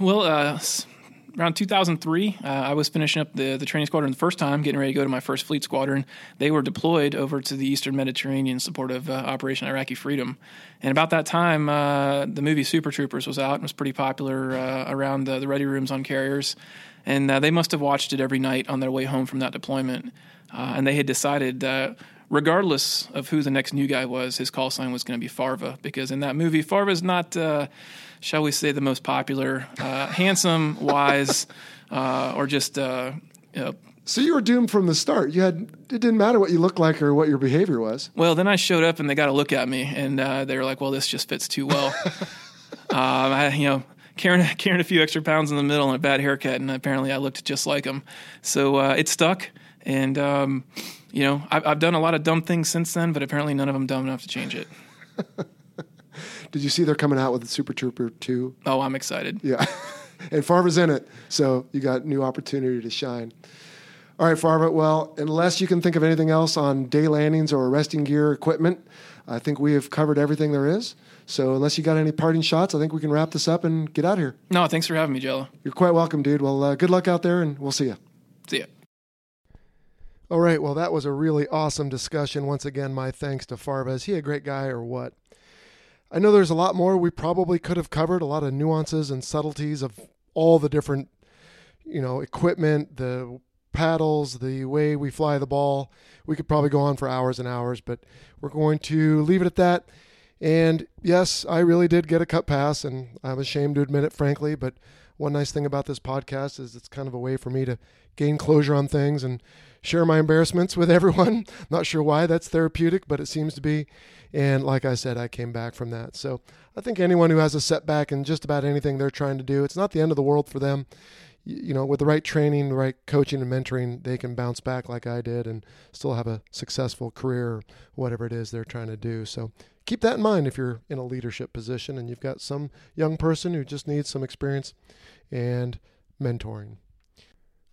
Well, uh, around 2003, uh, I was finishing up the, the training squadron the first time, getting ready to go to my first fleet squadron. They were deployed over to the Eastern Mediterranean in support of uh, Operation Iraqi Freedom. And about that time, uh, the movie Super Troopers was out and was pretty popular uh, around the, the, ready rooms on carriers. And uh, they must have watched it every night on their way home from that deployment. Uh, and they had decided regardless of who the next new guy was, his call sign was going to be Farva because in that movie, Farva's not shall we say, the most popular, uh, handsome, wise, uh, or just. Uh, you know, so you were doomed from the start. You had it didn't matter what you looked like or what your behavior was. Well, then I showed up and they got to look at me, and uh, they were like, "Well, this just fits too well." *laughs* um, I, you know, carrying carrying a few extra pounds in the middle and a bad haircut, and apparently I looked just like him. So uh, it stuck And um, you know, I've, I've done a lot of dumb things since then, but apparently none of them dumb enough to change it. *laughs* Did you see they're coming out with Super Trooper 2? Oh, I'm excited. Yeah. *laughs* and Farva's in it, so you got new opportunity to shine. All right, Farva. Well, unless you can think of anything else on day landings or arresting gear equipment, I think we have covered everything there is. So unless you got any parting shots, I think we can wrap this up and get out of here. No, thanks for having me, Jello. You're quite welcome, dude. Well, uh, good luck out there, and we'll see you. See ya. All right. Well, that was a really awesome discussion. Once again, my thanks to Farva. Is he a great guy or what? I know there's a lot more we probably could have covered, a lot of nuances and subtleties of all the different, you know, equipment, the paddles, the way we fly the ball. We could probably go on for hours and hours, but we're going to leave it at that. And yes, I really did get a cut pass, and I'm ashamed to admit it, frankly. But one nice thing about this podcast is it's kind of a way for me to gain closure on things and share my embarrassments with everyone. *laughs* Not sure why that's therapeutic, but it seems to be. And like I said, I came back from that. So I think anyone who has a setback in just about anything they're trying to do, it's not the end of the world for them. You know, with the right training, the right coaching and mentoring, they can bounce back like I did and still have a successful career whatever it is they're trying to do. So keep that in mind if you're in a leadership position and you've got some young person who just needs some experience and mentoring.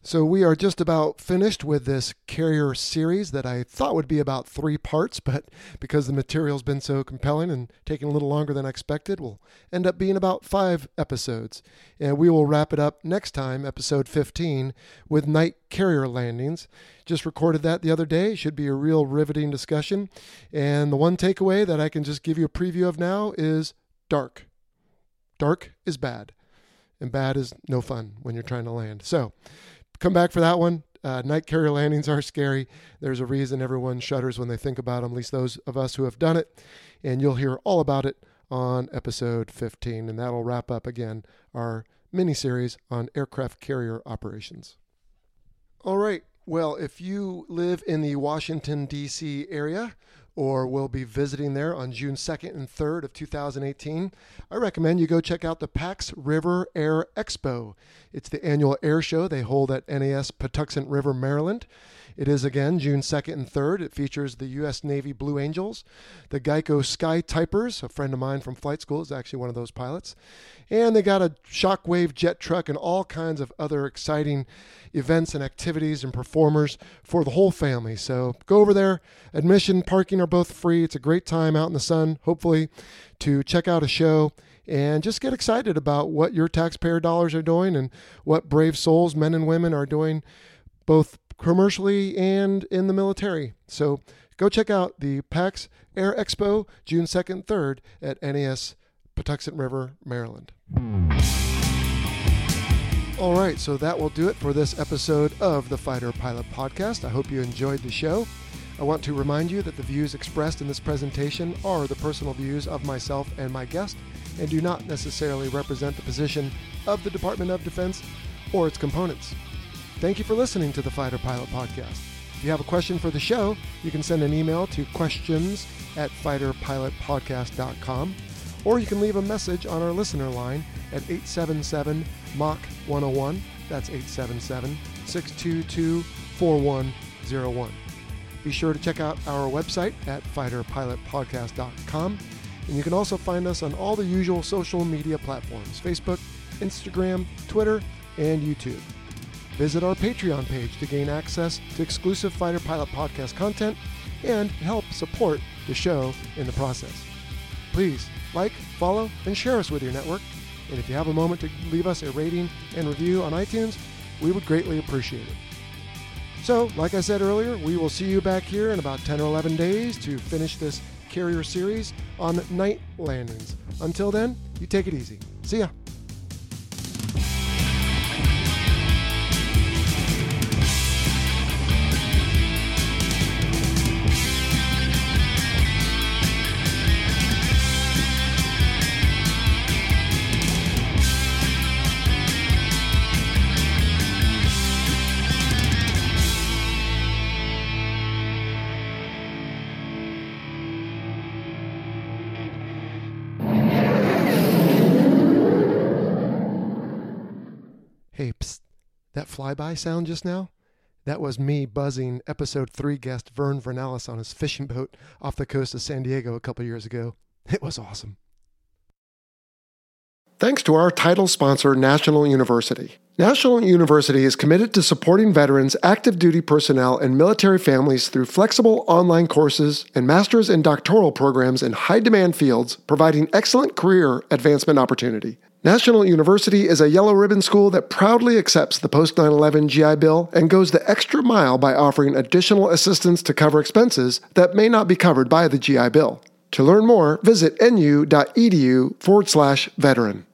So we are just about finished with this carrier series that I thought would be about three parts, but because the material's been so compelling and taking a little longer than I expected, will end up being about five episodes. And we will wrap it up next time, episode 15, with night carrier landings. Just recorded that the other day. Should be a real riveting discussion. And the one takeaway that I can just give you a preview of now is dark. Dark is bad, and bad is no fun when you're trying to land. So, come back for that one. Uh, night carrier landings are scary. There's a reason everyone shudders when they think about them, at least those of us who have done it. And you'll hear all about it on episode 15. And that'll wrap up again our mini series on aircraft carrier operations. All right. Well, if you live in the Washington, D.C. area, or will be visiting there on June 2nd and 3rd of 2018, I recommend you go check out the Pax River Air Expo. It's the annual air show they hold at NAS Patuxent River, Maryland. It is again June 2nd and 3rd. It features the U.S. Navy Blue Angels, the Geico Sky Typers, a friend of mine from flight school is actually one of those pilots, and they got a Shockwave jet truck and all kinds of other exciting events and activities and performers for the whole family. So go over there. Admission, parking are both free. It's a great time out in the sun, hopefully, to check out a show and just get excited about what your taxpayer dollars are doing and what brave souls, men and women, are doing both commercially and in the military. So go check out the PAX Air Expo June 2nd, 3rd at NAS Patuxent River, Maryland. All right, so that will do it for this episode of the Fighter Pilot Podcast. I hope you enjoyed the show. I want to remind you that the views expressed in this presentation are the personal views of myself and my guest and do not necessarily represent the position of the Department of Defense or its components. Thank you for listening to the Fighter Pilot Podcast. If you have a question for the show, you can send an email to questions at fighterpilotpodcast.com or you can leave a message on our listener line at 877 Mach 101. That's 877 622 4101. Be sure to check out our website at fighterpilotpodcast.com. And you can also find us on all the usual social media platforms Facebook, Instagram, Twitter, and YouTube. Visit our Patreon page to gain access to exclusive Fighter Pilot podcast content and help support the show in the process. Please like, follow, and share us with your network. And if you have a moment to leave us a rating and review on iTunes, we would greatly appreciate it. So, like I said earlier, we will see you back here in about 10 or 11 days to finish this carrier series on night landings. Until then, you take it easy. See ya. Flyby sound just now? That was me buzzing episode three guest Vern Vernalis on his fishing boat off the coast of San Diego a couple years ago. It was awesome. Thanks to our title sponsor, National University. National University is committed to supporting veterans, active duty personnel, and military families through flexible online courses and master's and doctoral programs in high demand fields, providing excellent career advancement opportunity. National University is a yellow ribbon school that proudly accepts the post 9 11 GI Bill and goes the extra mile by offering additional assistance to cover expenses that may not be covered by the GI Bill. To learn more, visit nu.edu forward slash veteran.